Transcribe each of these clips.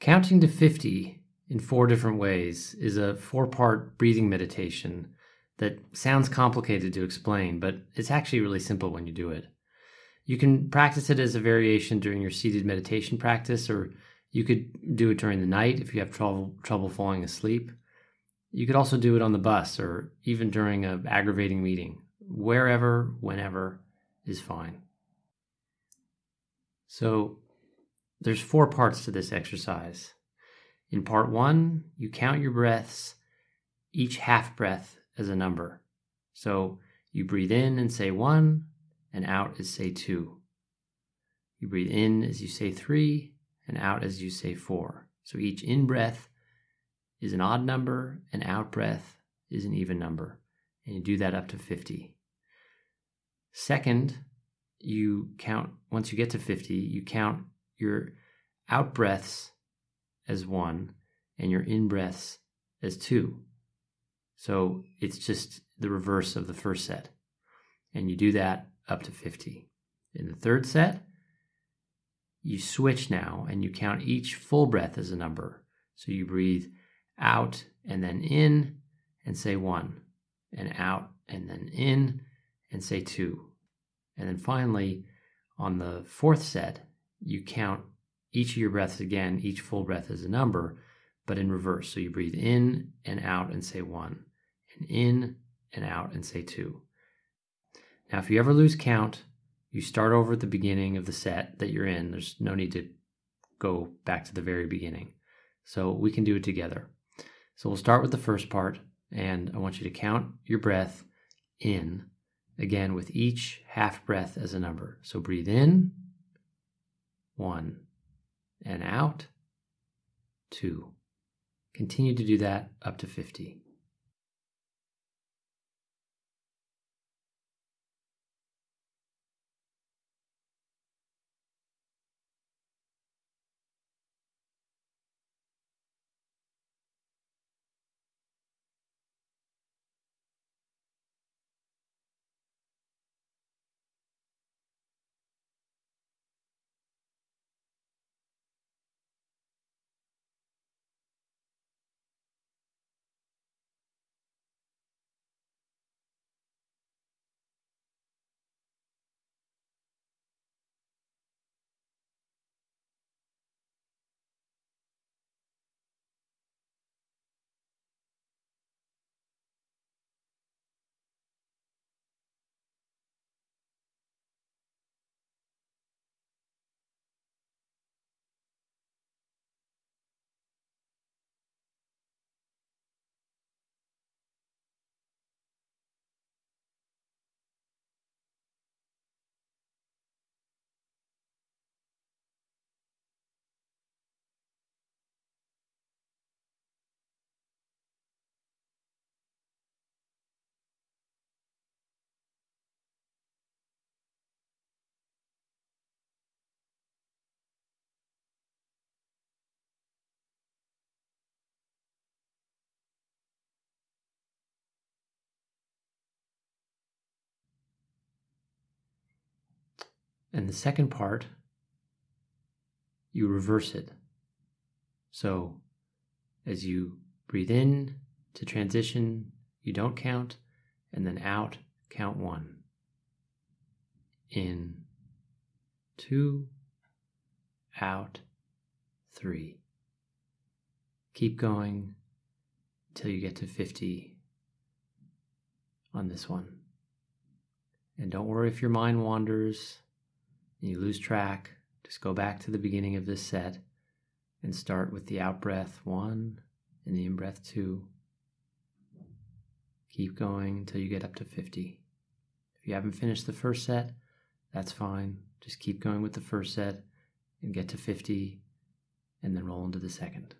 Counting to 50 in four different ways is a four part breathing meditation that sounds complicated to explain, but it's actually really simple when you do it. You can practice it as a variation during your seated meditation practice, or you could do it during the night if you have trouble, trouble falling asleep. You could also do it on the bus or even during an aggravating meeting. Wherever, whenever is fine. So, there's four parts to this exercise. In part one, you count your breaths, each half breath as a number. So you breathe in and say one, and out as say two. You breathe in as you say three, and out as you say four. So each in breath is an odd number, and out breath is an even number. And you do that up to 50. Second, you count, once you get to 50, you count your out breaths as one and your in breaths as two. So it's just the reverse of the first set. And you do that up to 50. In the third set, you switch now and you count each full breath as a number. So you breathe out and then in and say one, and out and then in and say two. And then finally, on the fourth set, you count each of your breaths again, each full breath is a number, but in reverse. So you breathe in and out and say one, and in and out and say two. Now, if you ever lose count, you start over at the beginning of the set that you're in. There's no need to go back to the very beginning. So we can do it together. So we'll start with the first part, and I want you to count your breath in, again with each half breath as a number. So breathe in, one, and out, two. Continue to do that up to 50. And the second part, you reverse it. So as you breathe in to transition, you don't count, and then out, count one. In, two, out, three. Keep going until you get to 50 on this one. And don't worry if your mind wanders and you lose track, just go back to the beginning of this set and start with the out breath one and the in breath two. Keep going until you get up to 50. If you haven't finished the first set, that's fine. Just keep going with the first set and get to 50 and then roll into the second.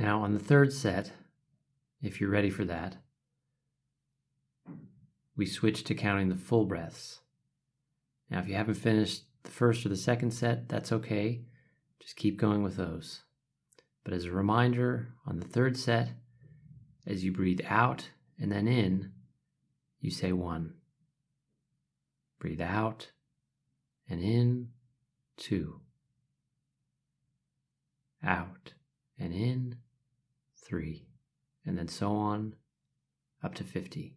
Now, on the third set, if you're ready for that, we switch to counting the full breaths. Now, if you haven't finished the first or the second set, that's okay. Just keep going with those. But as a reminder, on the third set, as you breathe out and then in, you say one. Breathe out and in, two. Out and in, three. And then so on up to 50.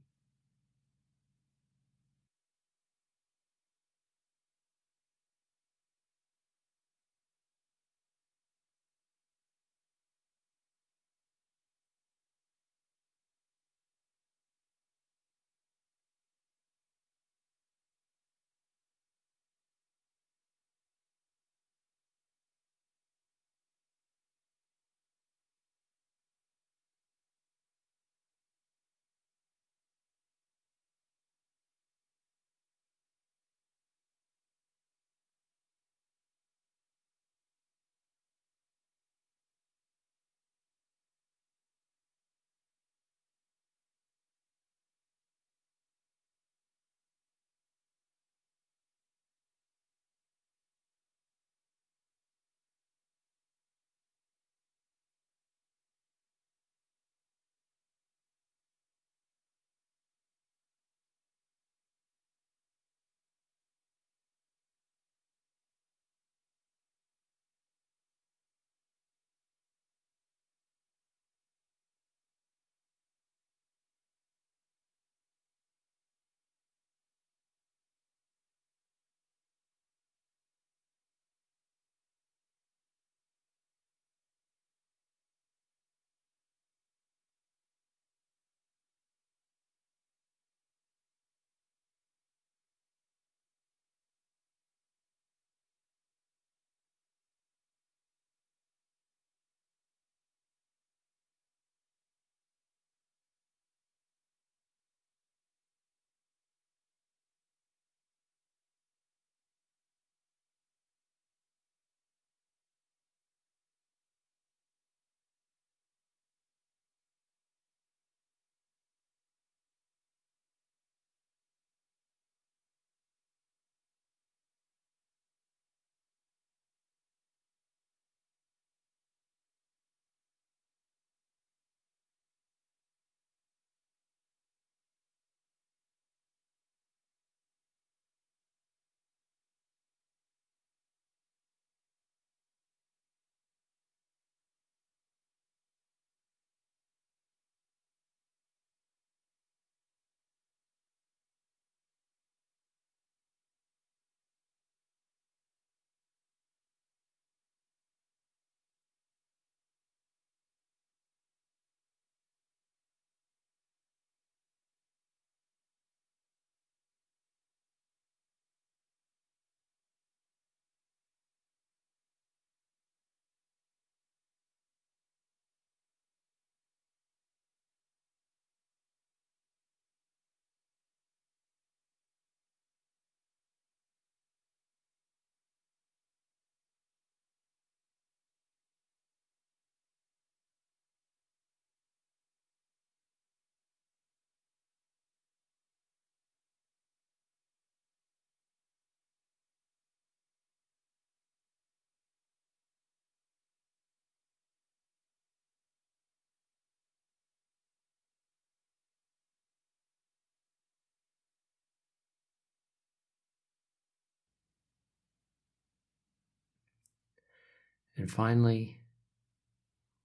And finally,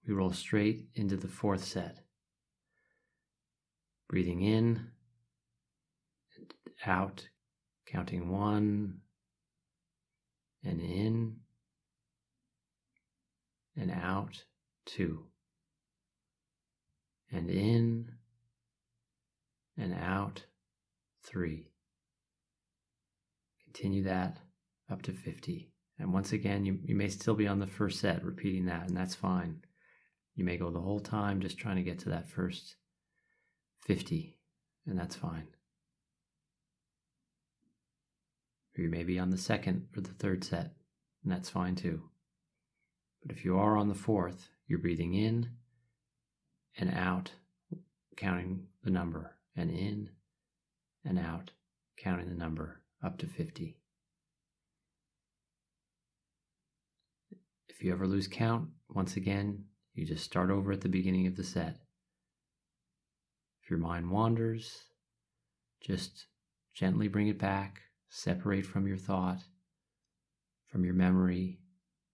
we roll straight into the fourth set. Breathing in and out, counting one and in and out, two, and in and out, three. Continue that up to 50. And once again, you, you may still be on the first set repeating that, and that's fine. You may go the whole time just trying to get to that first 50, and that's fine. Or you may be on the second or the third set, and that's fine too. But if you are on the fourth, you're breathing in and out, counting the number, and in and out, counting the number up to 50. If you ever lose count, once again, you just start over at the beginning of the set. If your mind wanders, just gently bring it back, separate from your thought, from your memory,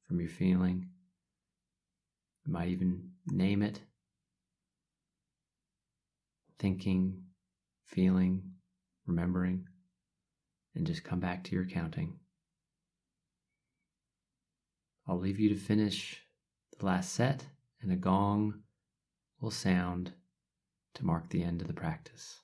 from your feeling. You might even name it. Thinking, feeling, remembering, and just come back to your counting. I'll leave you to finish the last set, and a gong will sound to mark the end of the practice.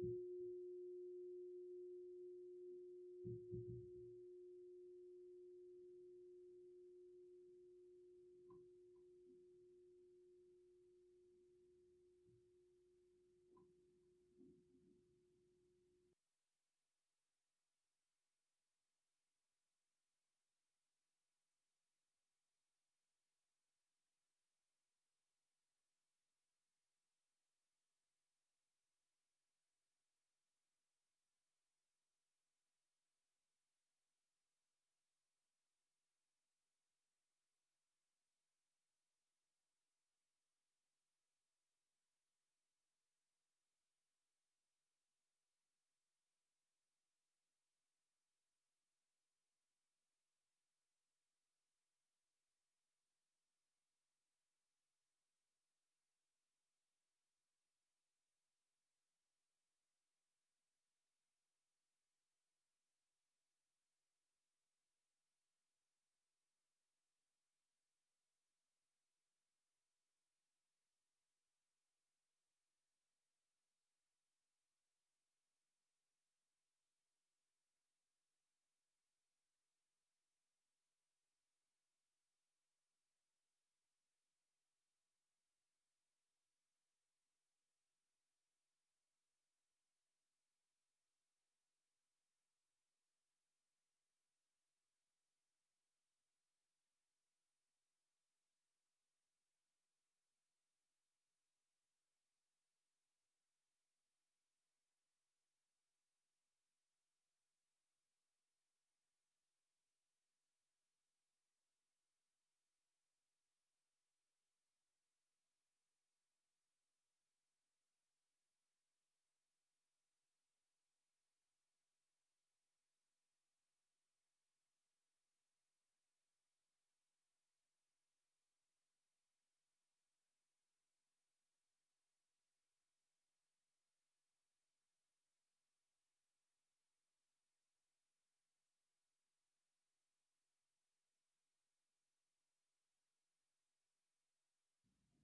thank you